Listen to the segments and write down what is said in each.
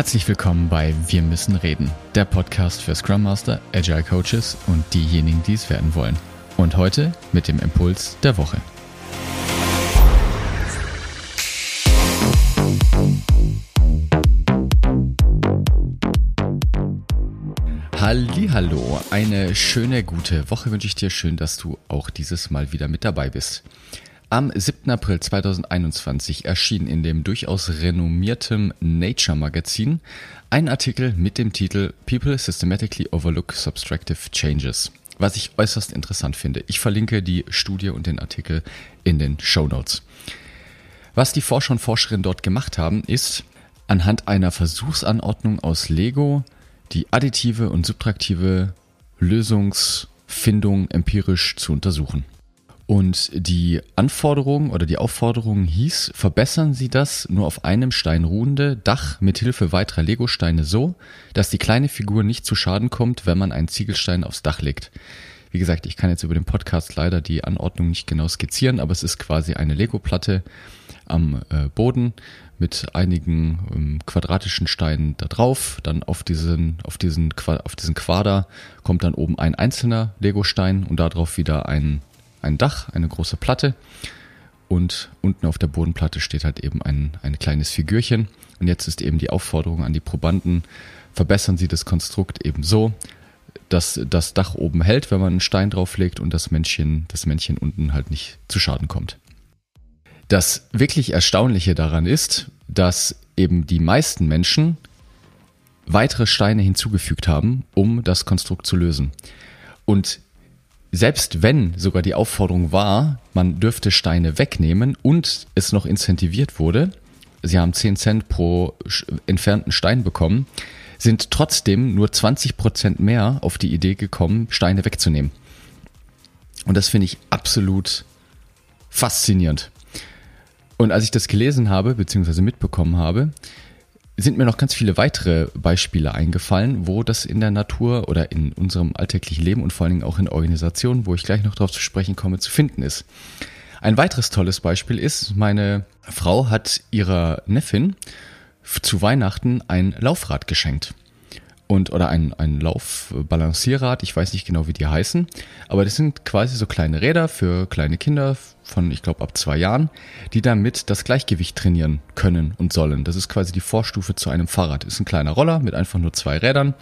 Herzlich willkommen bei Wir müssen reden, der Podcast für Scrum Master, Agile Coaches und diejenigen, die es werden wollen. Und heute mit dem Impuls der Woche. Hallo, eine schöne gute Woche wünsche ich dir. Schön, dass du auch dieses Mal wieder mit dabei bist. Am 7. April 2021 erschien in dem durchaus renommierten Nature Magazin ein Artikel mit dem Titel People Systematically Overlook Subtractive Changes, was ich äußerst interessant finde. Ich verlinke die Studie und den Artikel in den Show Notes. Was die Forscher und Forscherinnen dort gemacht haben, ist anhand einer Versuchsanordnung aus Lego die additive und subtraktive Lösungsfindung empirisch zu untersuchen. Und die Anforderung oder die Aufforderung hieß, verbessern Sie das nur auf einem Stein ruhende Dach mit Hilfe weiterer Legosteine so, dass die kleine Figur nicht zu Schaden kommt, wenn man einen Ziegelstein aufs Dach legt. Wie gesagt, ich kann jetzt über den Podcast leider die Anordnung nicht genau skizzieren, aber es ist quasi eine Lego-Platte am äh, Boden mit einigen ähm, quadratischen Steinen da drauf. Dann auf diesen, auf diesen, auf diesen Quader kommt dann oben ein einzelner Lego-Stein und darauf wieder ein ein Dach, eine große Platte und unten auf der Bodenplatte steht halt eben ein, ein kleines Figürchen. Und jetzt ist eben die Aufforderung an die Probanden, verbessern Sie das Konstrukt eben so, dass das Dach oben hält, wenn man einen Stein drauflegt und das Männchen, das Männchen unten halt nicht zu Schaden kommt. Das wirklich Erstaunliche daran ist, dass eben die meisten Menschen weitere Steine hinzugefügt haben, um das Konstrukt zu lösen. Und selbst wenn sogar die Aufforderung war, man dürfte Steine wegnehmen und es noch incentiviert wurde, sie haben 10 Cent pro entfernten Stein bekommen, sind trotzdem nur 20 Prozent mehr auf die Idee gekommen, Steine wegzunehmen. Und das finde ich absolut faszinierend. Und als ich das gelesen habe, beziehungsweise mitbekommen habe, sind mir noch ganz viele weitere Beispiele eingefallen, wo das in der Natur oder in unserem alltäglichen Leben und vor allen Dingen auch in Organisationen, wo ich gleich noch darauf zu sprechen komme, zu finden ist. Ein weiteres tolles Beispiel ist, meine Frau hat ihrer Neffin zu Weihnachten ein Laufrad geschenkt und oder ein, ein Laufbalancierrad, ich weiß nicht genau, wie die heißen, aber das sind quasi so kleine Räder für kleine Kinder von, ich glaube, ab zwei Jahren, die damit das Gleichgewicht trainieren können und sollen. Das ist quasi die Vorstufe zu einem Fahrrad. Ist ein kleiner Roller mit einfach nur zwei Rädern,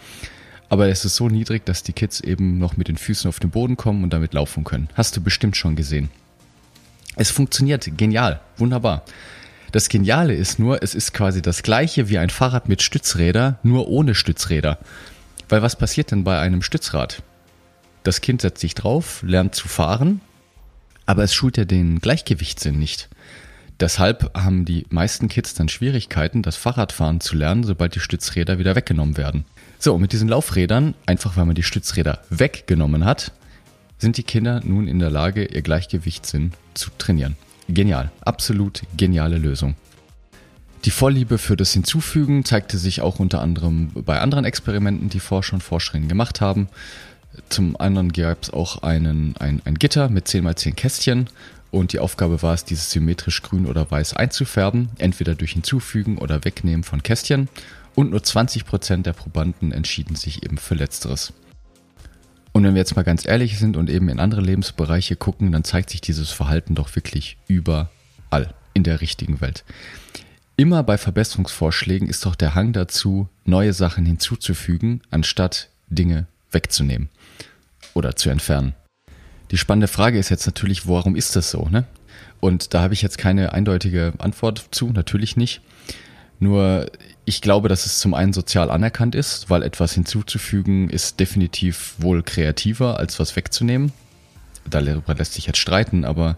aber es ist so niedrig, dass die Kids eben noch mit den Füßen auf den Boden kommen und damit laufen können. Hast du bestimmt schon gesehen. Es funktioniert genial, wunderbar. Das Geniale ist nur, es ist quasi das gleiche wie ein Fahrrad mit Stützräder, nur ohne Stützräder. Weil was passiert denn bei einem Stützrad? Das Kind setzt sich drauf, lernt zu fahren, aber es schult ja den Gleichgewichtssinn nicht. Deshalb haben die meisten Kids dann Schwierigkeiten, das Fahrradfahren zu lernen, sobald die Stützräder wieder weggenommen werden. So, und mit diesen Laufrädern, einfach weil man die Stützräder weggenommen hat, sind die Kinder nun in der Lage, ihr Gleichgewichtssinn zu trainieren. Genial, absolut geniale Lösung. Die Vorliebe für das Hinzufügen zeigte sich auch unter anderem bei anderen Experimenten, die Forscher und Forscherinnen gemacht haben. Zum anderen gab es auch einen, ein, ein Gitter mit 10x10 Kästchen und die Aufgabe war es, dieses symmetrisch grün oder weiß einzufärben, entweder durch Hinzufügen oder Wegnehmen von Kästchen. Und nur 20% der Probanden entschieden sich eben für Letzteres. Und wenn wir jetzt mal ganz ehrlich sind und eben in andere Lebensbereiche gucken, dann zeigt sich dieses Verhalten doch wirklich überall in der richtigen Welt. Immer bei Verbesserungsvorschlägen ist doch der Hang dazu, neue Sachen hinzuzufügen, anstatt Dinge wegzunehmen oder zu entfernen. Die spannende Frage ist jetzt natürlich, warum ist das so? Ne? Und da habe ich jetzt keine eindeutige Antwort zu, natürlich nicht. Nur ich glaube, dass es zum einen sozial anerkannt ist, weil etwas hinzuzufügen ist definitiv wohl kreativer, als was wegzunehmen. Darüber lässt sich jetzt streiten, aber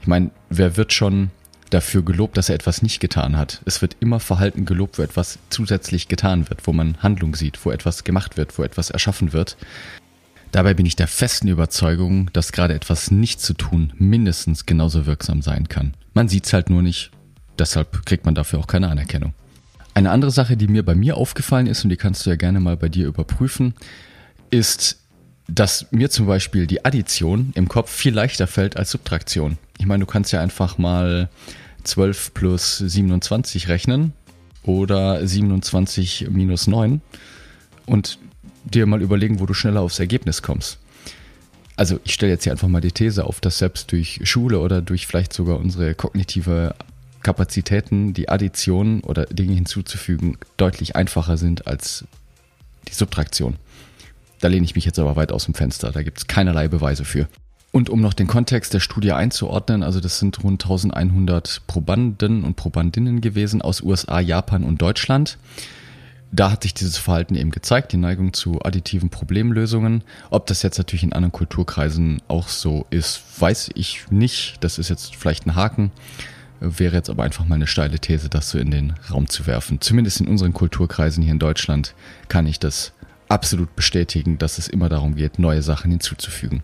ich meine, wer wird schon dafür gelobt, dass er etwas nicht getan hat? Es wird immer Verhalten gelobt, wo etwas zusätzlich getan wird, wo man Handlung sieht, wo etwas gemacht wird, wo etwas erschaffen wird. Dabei bin ich der festen Überzeugung, dass gerade etwas nicht zu tun mindestens genauso wirksam sein kann. Man sieht es halt nur nicht Deshalb kriegt man dafür auch keine Anerkennung. Eine andere Sache, die mir bei mir aufgefallen ist, und die kannst du ja gerne mal bei dir überprüfen, ist, dass mir zum Beispiel die Addition im Kopf viel leichter fällt als Subtraktion. Ich meine, du kannst ja einfach mal 12 plus 27 rechnen oder 27 minus 9 und dir mal überlegen, wo du schneller aufs Ergebnis kommst. Also ich stelle jetzt hier einfach mal die These auf, dass selbst durch Schule oder durch vielleicht sogar unsere kognitive Kapazitäten die Addition oder Dinge hinzuzufügen deutlich einfacher sind als die Subtraktion. Da lehne ich mich jetzt aber weit aus dem Fenster, da gibt es keinerlei Beweise für. Und um noch den Kontext der Studie einzuordnen, also das sind rund 1100 Probanden und Probandinnen gewesen aus USA, Japan und Deutschland. Da hat sich dieses Verhalten eben gezeigt, die Neigung zu additiven Problemlösungen. Ob das jetzt natürlich in anderen Kulturkreisen auch so ist, weiß ich nicht. Das ist jetzt vielleicht ein Haken. Wäre jetzt aber einfach mal eine steile These, das so in den Raum zu werfen. Zumindest in unseren Kulturkreisen hier in Deutschland kann ich das absolut bestätigen, dass es immer darum geht, neue Sachen hinzuzufügen.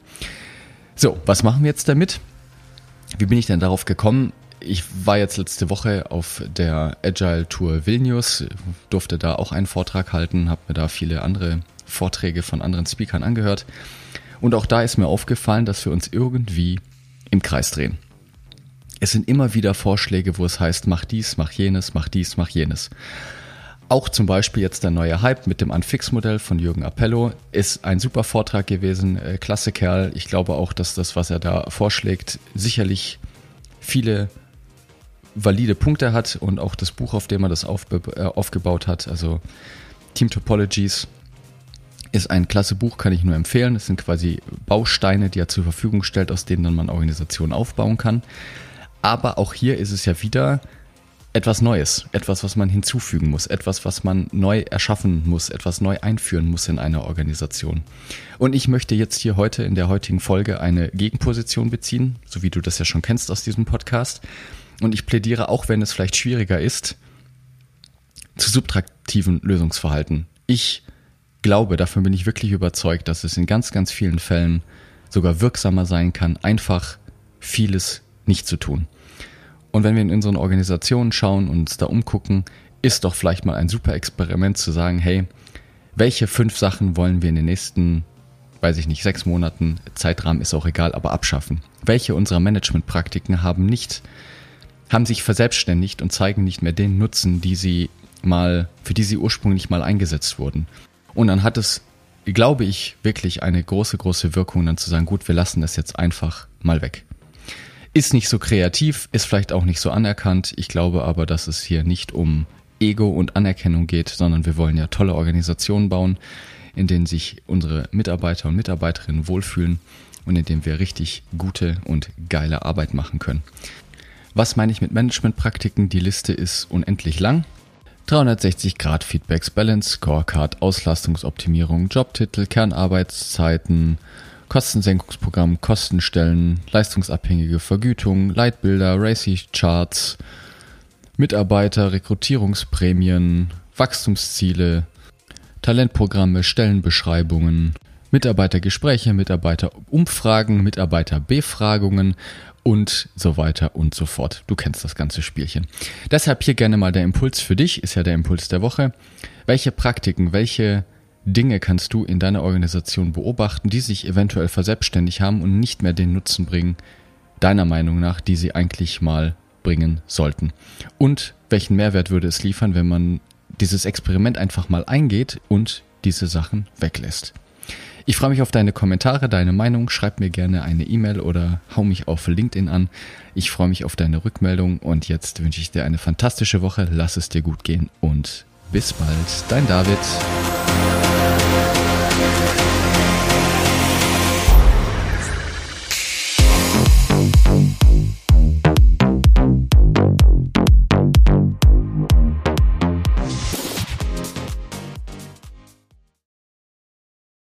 So, was machen wir jetzt damit? Wie bin ich denn darauf gekommen? Ich war jetzt letzte Woche auf der Agile Tour Vilnius, durfte da auch einen Vortrag halten, habe mir da viele andere Vorträge von anderen Speakern angehört. Und auch da ist mir aufgefallen, dass wir uns irgendwie im Kreis drehen. Es sind immer wieder Vorschläge, wo es heißt, mach dies, mach jenes, mach dies, mach jenes. Auch zum Beispiel jetzt der neue Hype mit dem Unfix-Modell von Jürgen Appello ist ein super Vortrag gewesen. Äh, klasse Kerl. Ich glaube auch, dass das, was er da vorschlägt, sicherlich viele valide Punkte hat und auch das Buch, auf dem er das äh, aufgebaut hat, also Team Topologies, ist ein klasse Buch, kann ich nur empfehlen. Es sind quasi Bausteine, die er zur Verfügung stellt, aus denen dann man Organisationen aufbauen kann. Aber auch hier ist es ja wieder etwas Neues, etwas, was man hinzufügen muss, etwas, was man neu erschaffen muss, etwas neu einführen muss in eine Organisation. Und ich möchte jetzt hier heute in der heutigen Folge eine Gegenposition beziehen, so wie du das ja schon kennst aus diesem Podcast. Und ich plädiere, auch wenn es vielleicht schwieriger ist, zu subtraktiven Lösungsverhalten. Ich glaube, davon bin ich wirklich überzeugt, dass es in ganz, ganz vielen Fällen sogar wirksamer sein kann, einfach vieles nicht zu tun. Und wenn wir in unseren Organisationen schauen und uns da umgucken, ist doch vielleicht mal ein super Experiment zu sagen, hey, welche fünf Sachen wollen wir in den nächsten, weiß ich nicht, sechs Monaten, Zeitrahmen ist auch egal, aber abschaffen? Welche unserer Managementpraktiken haben nicht, haben sich verselbstständigt und zeigen nicht mehr den Nutzen, die sie mal, für die sie ursprünglich mal eingesetzt wurden? Und dann hat es, glaube ich, wirklich eine große, große Wirkung, dann zu sagen, gut, wir lassen das jetzt einfach mal weg. Ist nicht so kreativ, ist vielleicht auch nicht so anerkannt. Ich glaube aber, dass es hier nicht um Ego und Anerkennung geht, sondern wir wollen ja tolle Organisationen bauen, in denen sich unsere Mitarbeiter und Mitarbeiterinnen wohlfühlen und in denen wir richtig gute und geile Arbeit machen können. Was meine ich mit Managementpraktiken? Die Liste ist unendlich lang. 360 Grad Feedbacks, Balance, Scorecard, Auslastungsoptimierung, Jobtitel, Kernarbeitszeiten, Kostensenkungsprogramm, Kostenstellen, leistungsabhängige Vergütung, Leitbilder, Racy-Charts, Mitarbeiter, Rekrutierungsprämien, Wachstumsziele, Talentprogramme, Stellenbeschreibungen, Mitarbeitergespräche, Mitarbeiterumfragen, Mitarbeiterbefragungen und so weiter und so fort. Du kennst das ganze Spielchen. Deshalb hier gerne mal der Impuls für dich, ist ja der Impuls der Woche. Welche Praktiken, welche Dinge kannst du in deiner Organisation beobachten, die sich eventuell verselbstständigt haben und nicht mehr den Nutzen bringen, deiner Meinung nach, die sie eigentlich mal bringen sollten? Und welchen Mehrwert würde es liefern, wenn man dieses Experiment einfach mal eingeht und diese Sachen weglässt? Ich freue mich auf deine Kommentare, deine Meinung. Schreib mir gerne eine E-Mail oder hau mich auf LinkedIn an. Ich freue mich auf deine Rückmeldung und jetzt wünsche ich dir eine fantastische Woche. Lass es dir gut gehen und bis bald. Dein David.